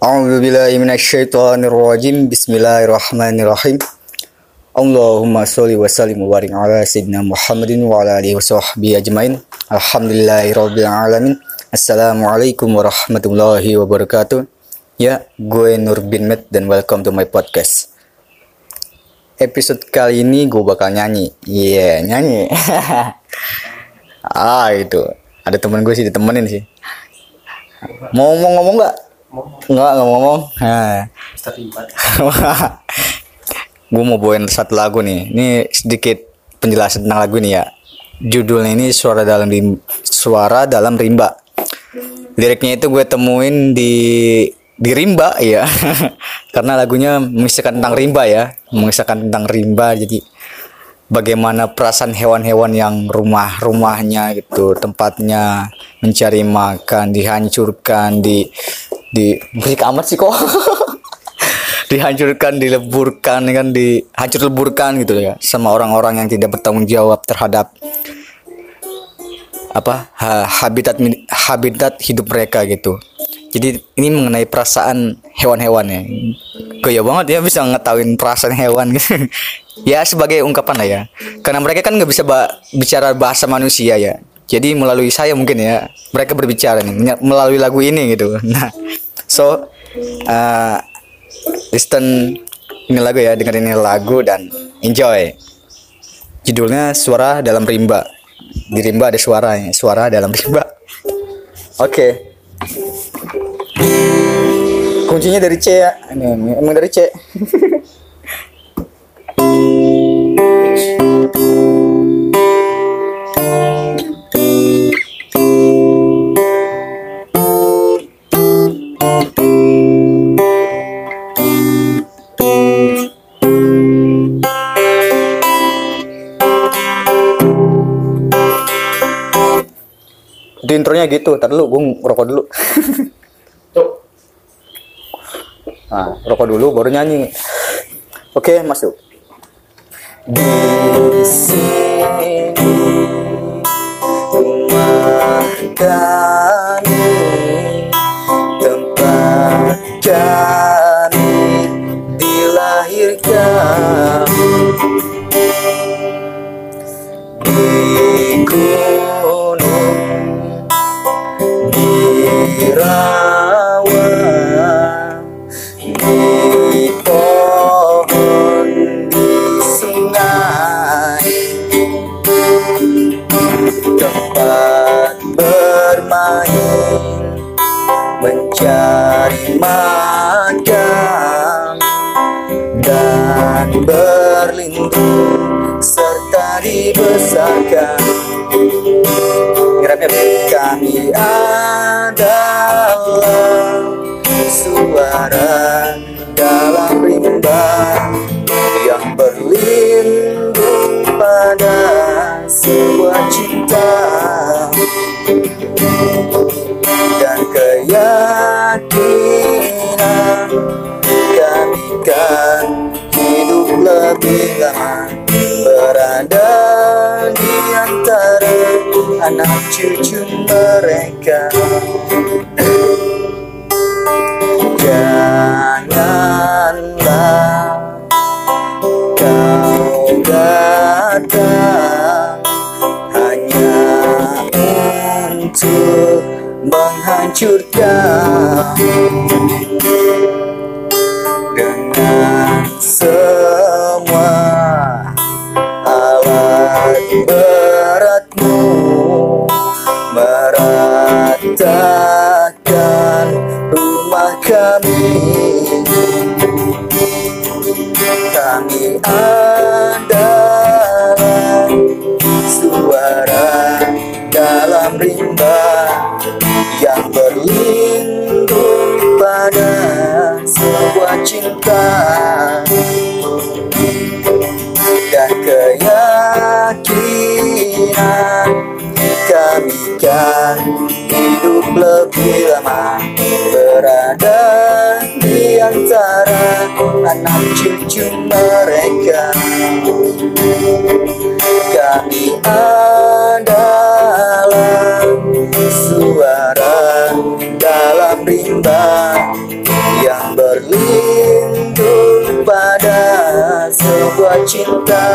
A'udzu billahi minasyaitonir rajim. Bismillahirrahmanirrahim. Allahumma sholli wa sallim wa barik ala sayyidina Muhammadin wa ala alihi washabbihi ajmain. Alhamdulillahirabbil alamin. Assalamualaikum warahmatullahi wabarakatuh. Ya, gue Nur bin Med dan welcome to my podcast. Episode kali ini gue bakal nyanyi. Iya, yeah, nyanyi. ah, itu. Ada temen gue sih ditemenin sih. Mau ngomong-ngomong nggak? Nggak, nggak mau ngomong. Gue mau bawain satu lagu nih. Ini sedikit penjelasan tentang lagu ini ya. Judulnya ini suara dalam rim, suara dalam rimba. Liriknya itu gue temuin di di rimba ya. Karena lagunya mengisahkan tentang rimba ya, mengisahkan tentang rimba. Jadi bagaimana perasaan hewan-hewan yang rumah-rumahnya gitu, tempatnya mencari makan dihancurkan di di berisik amat sih kok. Dihancurkan dileburkan kan dihancur leburkan gitu ya sama orang-orang yang tidak bertanggung jawab terhadap apa ha, habitat habitat hidup mereka gitu. Jadi ini mengenai perasaan hewan-hewan ya. Gaya banget ya bisa ngetahuin perasaan hewan gitu. Ya sebagai ungkapan lah ya. Karena mereka kan nggak bisa ba bicara bahasa manusia ya jadi melalui saya mungkin ya mereka berbicara nih melalui lagu ini gitu. Nah so uh, listen ini lagu ya dengerin ini lagu dan enjoy. Judulnya suara dalam rimba. Di rimba ada suara ya suara dalam rimba. Oke. Okay. kuncinya dari C ya. Ini emang dari C intronya gitu tadi dulu gue rokok dulu. Nah rokok dulu baru nyanyi. Oke masuk di rawa di pohon di sungai tempat bermain mencari makan dan berlindung serta dibesarkan Kiranya kami adalah suara dalam rimba yang berlindung pada sebuah cinta. Dan keyakinan kami kan hidup lebih lama berada di antara anak cucu mereka menghancurkan dengan semua alat beratmu meratakan rumah kami. Kami adalah suara dalam rimba berlindung pada sebuah cinta. Dan keyakinan kami kan hidup lebih lama. Berada di antara anak cucu mereka. Kami adalah cinta.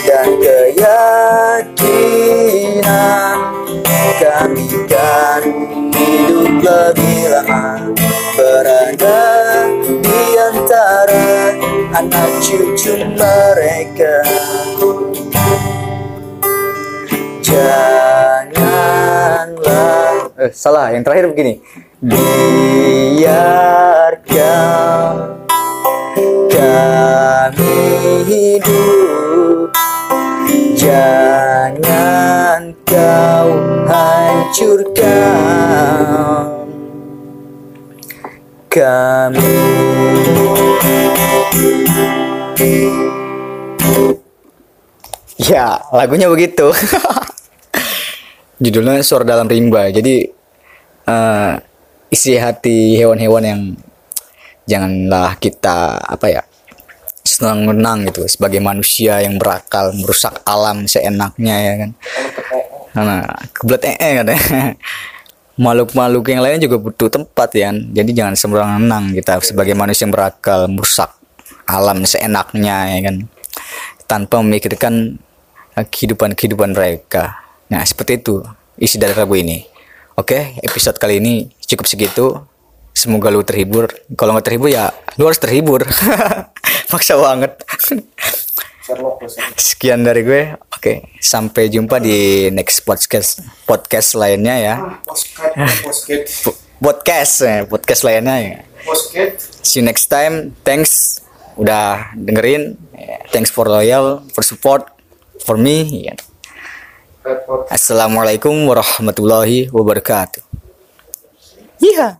Dan keyakinan. Kami kan hidup lebih lama. Berada di antara anak cucu mereka. Janganlah eh, salah. Yang terakhir begini. Biarkan kami hidup jangan kau hancurkan kami Ya, lagunya begitu. Judulnya Suara Dalam Rimba. Jadi uh, isi hati hewan-hewan yang janganlah kita apa ya senang-senang gitu sebagai manusia yang berakal merusak alam seenaknya ya kan. Nah, kebelet ee kan ya. Makhluk-makhluk yang lainnya juga butuh tempat ya. Kan? Jadi jangan sembarangan kita sebagai manusia yang berakal merusak alam seenaknya ya kan tanpa memikirkan kehidupan-kehidupan mereka. Nah, seperti itu isi dari lagu ini. Oke, episode kali ini cukup segitu. Semoga lu terhibur. Kalau nggak terhibur ya lu harus terhibur. Maksa banget. Sekian dari gue. Oke, sampai jumpa di next podcast podcast lainnya ya. podcast eh, podcast lainnya ya. See you next time. Thanks udah dengerin. Thanks for loyal, for support for me. Ya. Assalamualaikum warahmatullahi wabarakatuh. Iya. Yeah.